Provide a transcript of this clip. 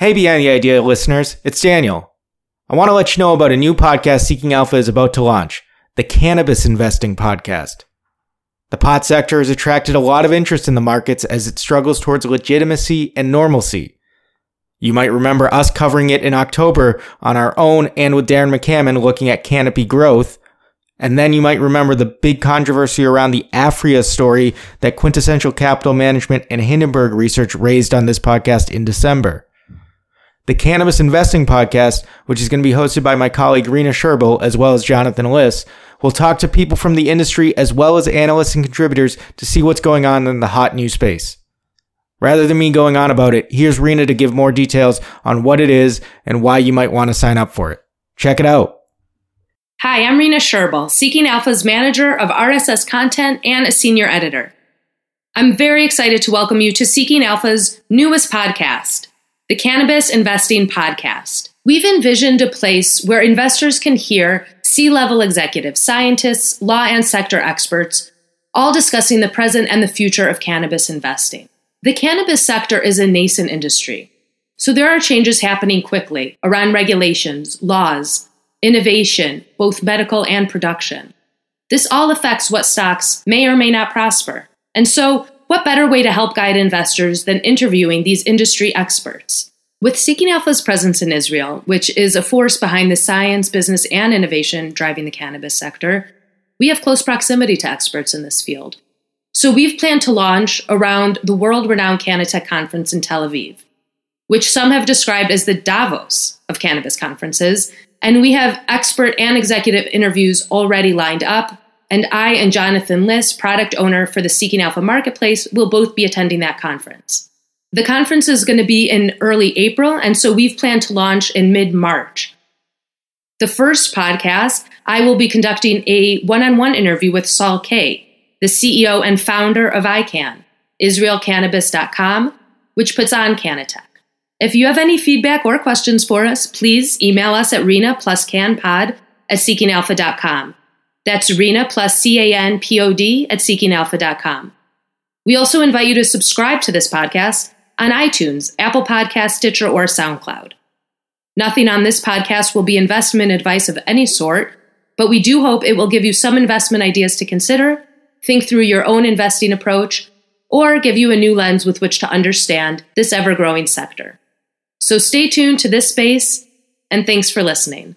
Hey, Behind the Idea listeners, it's Daniel. I want to let you know about a new podcast Seeking Alpha is about to launch the Cannabis Investing Podcast. The pot sector has attracted a lot of interest in the markets as it struggles towards legitimacy and normalcy. You might remember us covering it in October on our own and with Darren McCammon looking at canopy growth. And then you might remember the big controversy around the Aphria story that Quintessential Capital Management and Hindenburg Research raised on this podcast in December the Cannabis Investing Podcast, which is going to be hosted by my colleague Rena Sherbill as well as Jonathan Liss. We'll talk to people from the industry as well as analysts and contributors to see what's going on in the hot new space. Rather than me going on about it, here's Rena to give more details on what it is and why you might want to sign up for it. Check it out. Hi, I'm Rena Sherbill, Seeking Alpha's manager of RSS content and a senior editor. I'm very excited to welcome you to Seeking Alpha's newest podcast the Cannabis Investing Podcast. We've envisioned a place where investors can hear C level executives, scientists, law and sector experts, all discussing the present and the future of cannabis investing. The cannabis sector is a nascent industry, so there are changes happening quickly around regulations, laws, innovation, both medical and production. This all affects what stocks may or may not prosper. And so, what better way to help guide investors than interviewing these industry experts? With Seeking Alpha's presence in Israel, which is a force behind the science, business, and innovation driving the cannabis sector, we have close proximity to experts in this field. So we've planned to launch around the world renowned CannaTech conference in Tel Aviv, which some have described as the Davos of cannabis conferences. And we have expert and executive interviews already lined up and I and Jonathan Liss, product owner for the Seeking Alpha Marketplace, will both be attending that conference. The conference is going to be in early April, and so we've planned to launch in mid March. The first podcast, I will be conducting a one on one interview with Saul Kaye, the CEO and founder of ICANN, IsraelCannabis.com, which puts on CannaTech. If you have any feedback or questions for us, please email us at Rena plus CanPod at seekingalpha.com. That's Rena plus C A N P O D at seekingalpha.com. We also invite you to subscribe to this podcast on iTunes, Apple Podcast, Stitcher, or SoundCloud. Nothing on this podcast will be investment advice of any sort, but we do hope it will give you some investment ideas to consider, think through your own investing approach, or give you a new lens with which to understand this ever growing sector. So stay tuned to this space, and thanks for listening.